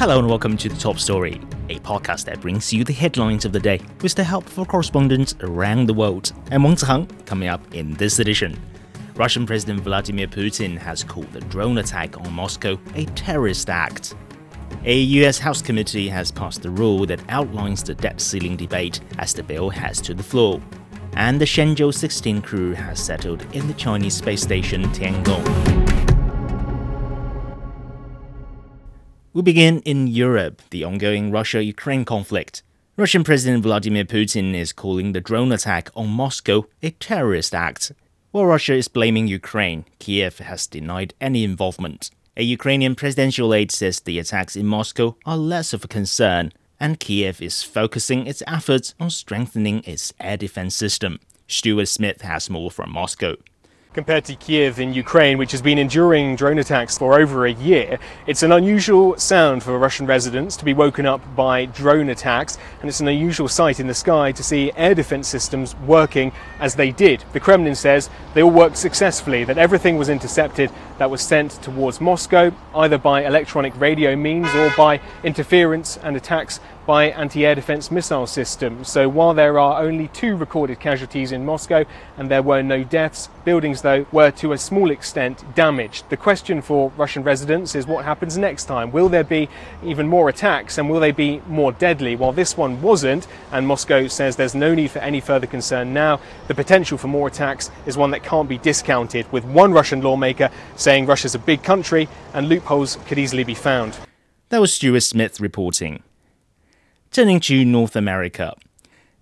Hello and welcome to The Top Story, a podcast that brings you the headlines of the day with the help of correspondents around the world. I'm Wang Zihang, coming up in this edition. Russian President Vladimir Putin has called the drone attack on Moscow a terrorist act. A US House committee has passed a rule that outlines the debt ceiling debate as the bill heads to the floor. And the Shenzhou 16 crew has settled in the Chinese space station Tiangong. We begin in Europe, the ongoing Russia Ukraine conflict. Russian President Vladimir Putin is calling the drone attack on Moscow a terrorist act. While Russia is blaming Ukraine, Kiev has denied any involvement. A Ukrainian presidential aide says the attacks in Moscow are less of a concern, and Kiev is focusing its efforts on strengthening its air defense system. Stuart Smith has more from Moscow. Compared to Kiev in Ukraine, which has been enduring drone attacks for over a year, it's an unusual sound for Russian residents to be woken up by drone attacks, and it's an unusual sight in the sky to see air defense systems working as they did. The Kremlin says they all worked successfully, that everything was intercepted that was sent towards Moscow, either by electronic radio means or by interference and attacks by anti air defense missile systems. So while there are only two recorded casualties in Moscow and there were no deaths, buildings, though, were to a small extent damaged. The question for Russian residents is what happens next time? Will there be even more attacks and will they be more deadly? While this one wasn't, and Moscow says there's no need for any further concern now, the potential for more attacks is one that can't be discounted, with one Russian lawmaker saying Russia's a big country and loopholes could easily be found. That was Stuart Smith reporting. Turning to North America.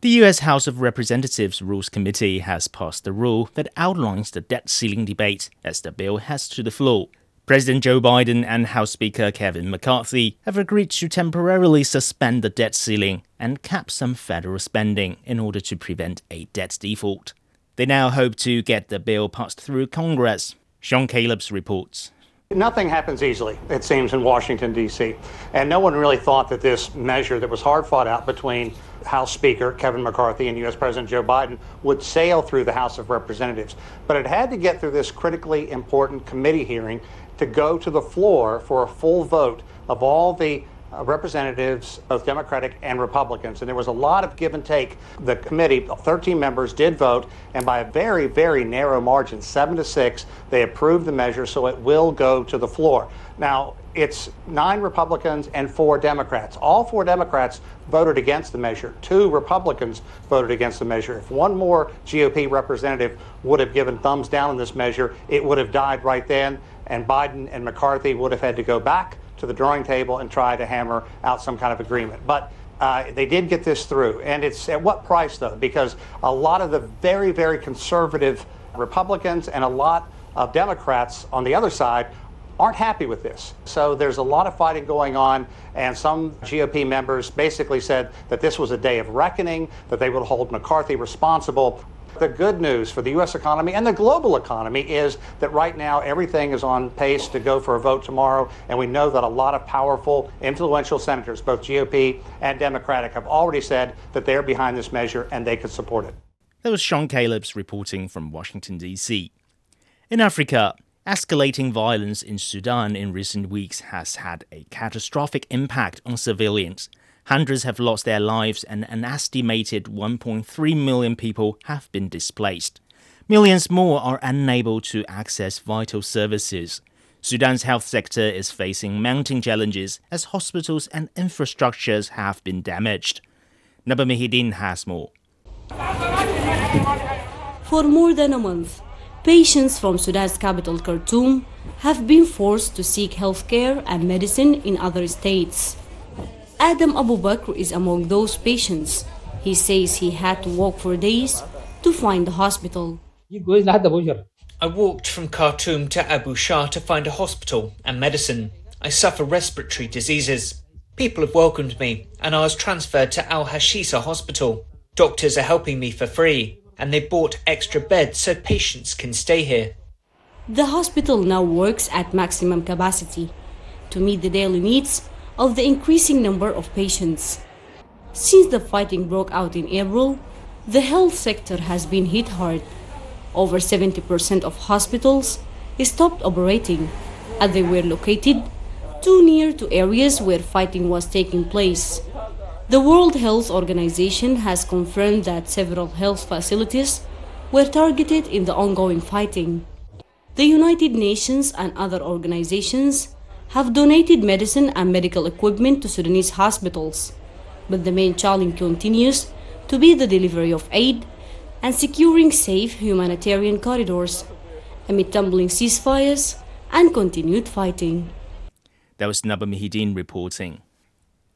The U.S. House of Representatives Rules Committee has passed a rule that outlines the debt ceiling debate as the bill heads to the floor. President Joe Biden and House Speaker Kevin McCarthy have agreed to temporarily suspend the debt ceiling and cap some federal spending in order to prevent a debt default. They now hope to get the bill passed through Congress. Sean Callebs reports. Nothing happens easily, it seems, in Washington, D.C. And no one really thought that this measure that was hard fought out between House Speaker Kevin McCarthy and U.S. President Joe Biden would sail through the House of Representatives. But it had to get through this critically important committee hearing to go to the floor for a full vote of all the Uh, representatives, both Democratic and Republicans. And there was a lot of give and take. The committee, 13 members, did vote, and by a very, very narrow margin, seven to six, they approved the measure, so it will go to the floor. Now, it's nine Republicans and four Democrats. All four Democrats voted against the measure. Two Republicans voted against the measure. If one more GOP representative would have given thumbs down on this measure, it would have died right then, and Biden and McCarthy would have had to go back to the drawing table and try to hammer out some kind of agreement. But uh, they did get this through. And it's at what price, though? Because a lot of the very, very conservative Republicans and a lot of Democrats on the other side aren't happy with this. So there's a lot of fighting going on, and some GOP members basically said that this was a day of reckoning, that they would hold McCarthy responsible. The good news for the U.S. economy and the global economy is that right now everything is on pace to go for a vote tomorrow, and we know that a lot of powerful, influential senators, both GOP and Democratic, have already said that they're behind this measure and they could support it. That was Sean Callebs reporting from Washington, D.C. In Africa, escalating violence in Sudan in recent weeks has had a catastrophic impact on civilians. Hundreds have lost their lives, and an estimated 1.3 million people have been displaced. Millions more are unable to access vital services. Sudan's health sector is facing mounting challenges as hospitals and infrastructures have been damaged. Naba Mihidin has more. For more than a month, patients from Sudan's capital Khartoum have been forced to seek health care and medicine in other states. Adam Abu Bakr is among those patients. He says he had to walk for days to find a hospital. I walked from Khartoum to Abu Shah to find a hospital and medicine. I suffer respiratory diseases. People have welcomed me, and I was transferred to Al Hashisa Hospital. Doctors are helping me for free, and they bought extra beds so patients can stay here. The hospital now works at maximum capacity to meet the daily needs of the increasing number of patients. Since the fighting broke out in April, the health sector has been hit hard. Over 70% of hospitals stopped operating as they were located too near to areas where fighting was taking place. The World Health Organization has confirmed that several health facilities were targeted in the ongoing fighting. The United Nations and other organizations have donated medicine and medical equipment to Sudanese hospitals, but the main challenge continues to be the delivery of aid and securing safe humanitarian corridors amid tumbling ceasefires and continued fighting. That was Naba Mihideen reporting.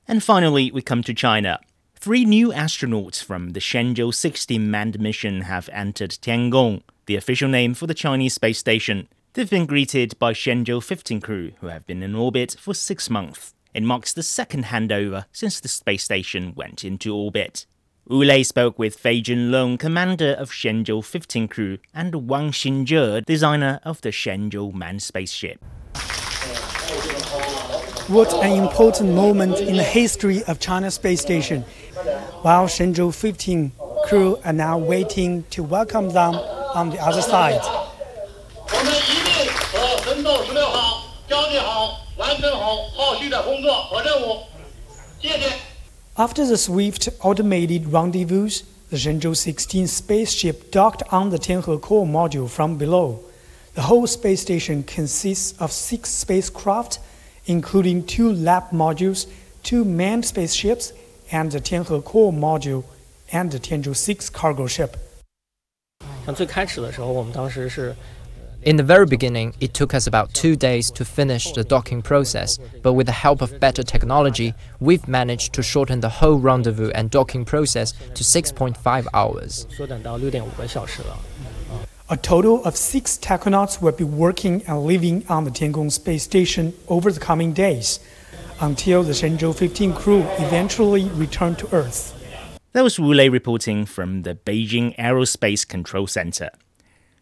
And finally, we come to China. Three new astronauts from the Shenzhou 16 manned mission have entered Tiangong, the official name for the Chinese space station. They've been greeted by Shenzhou 15 crew, who have been in orbit for six months. It marks the second handover since the space station went into orbit. Wu Lei spoke with Fei Junlong, commander of Shenzhou 15 crew, and Wang Xinzhe, designer of the Shenzhou manned spaceship. What an important moment in the history of China's space station. While Shenzhou 15 crew are now waiting to welcome them on the other side. After the swift automated rendezvous, the Shenzhou 16 spaceship docked on the Tianhe core module from below. The whole space station consists of six spacecraft, including two lab modules, two manned spaceships, and the Tianhe core module and the Tianzhou 6 cargo ship. 像最开始的时候，我们当时是 in the very beginning, it took us about two days to finish the docking process, but with the help of better technology, we've managed to shorten the whole rendezvous and docking process to 6.5 hours. A total of six taikonauts will be working and living on the Tiangong space station over the coming days, until the Shenzhou 15 crew eventually return to Earth. That was Wu Lei reporting from the Beijing Aerospace Control Center.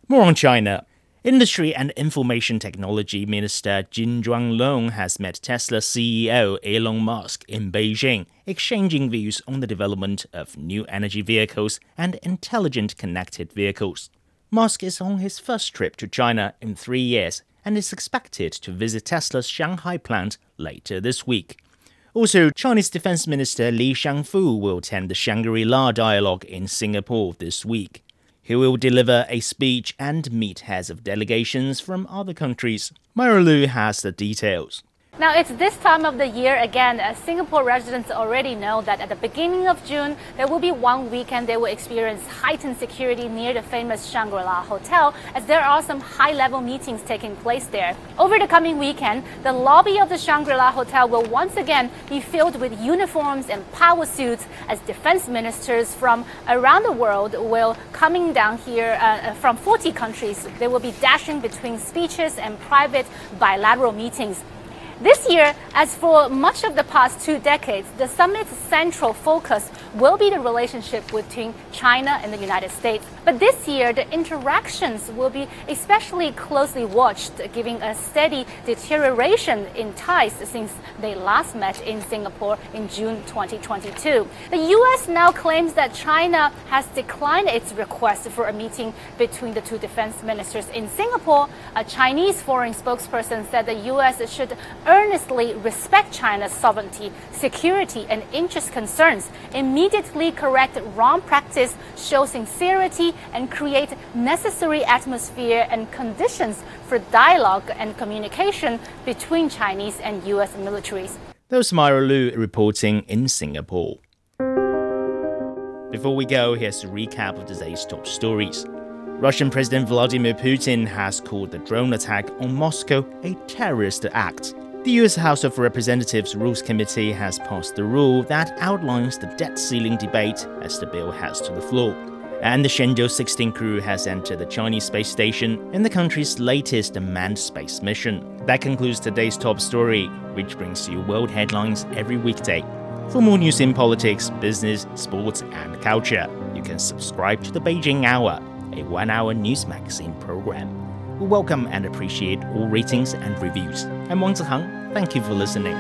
More on China. Industry and Information Technology Minister Jin Zhuanglong has met Tesla CEO Elon Musk in Beijing, exchanging views on the development of new energy vehicles and intelligent connected vehicles. Musk is on his first trip to China in three years and is expected to visit Tesla's Shanghai plant later this week. Also, Chinese Defense Minister Li Shangfu will attend the Shangri La Dialogue in Singapore this week. He will deliver a speech and meet heads of delegations from other countries. Myra Lu has the details. Now, it's this time of the year again. As Singapore residents already know that at the beginning of June, there will be one weekend they will experience heightened security near the famous Shangri La Hotel, as there are some high level meetings taking place there. Over the coming weekend, the lobby of the Shangri La Hotel will once again be filled with uniforms and power suits as defense ministers from around the world will coming down here uh, from 40 countries. They will be dashing between speeches and private bilateral meetings. This year, as for much of the past two decades, the summit's central focus will be the relationship between China and the United States. But this year, the interactions will be especially closely watched, giving a steady deterioration in ties since they last met in Singapore in June 2022. The U.S. now claims that China has declined its request for a meeting between the two defense ministers in Singapore. A Chinese foreign spokesperson said the U.S. should earnestly respect China's sovereignty, security, and interest concerns, immediately correct wrong practice, show sincerity, and create necessary atmosphere and conditions for dialogue and communication between Chinese and U.S. militaries. That was Myra Lu reporting in Singapore. Before we go, here's a recap of today's top stories. Russian President Vladimir Putin has called the drone attack on Moscow a terrorist act. The US House of Representatives Rules Committee has passed the rule that outlines the debt ceiling debate as the bill heads to the floor. And the Shenzhou 16 crew has entered the Chinese space station in the country's latest manned space mission. That concludes today's top story, which brings you world headlines every weekday. For more news in politics, business, sports, and culture, you can subscribe to the Beijing Hour, a one hour news magazine program. We welcome and appreciate all ratings and reviews. I'm Wang Zihang. Thank you for listening.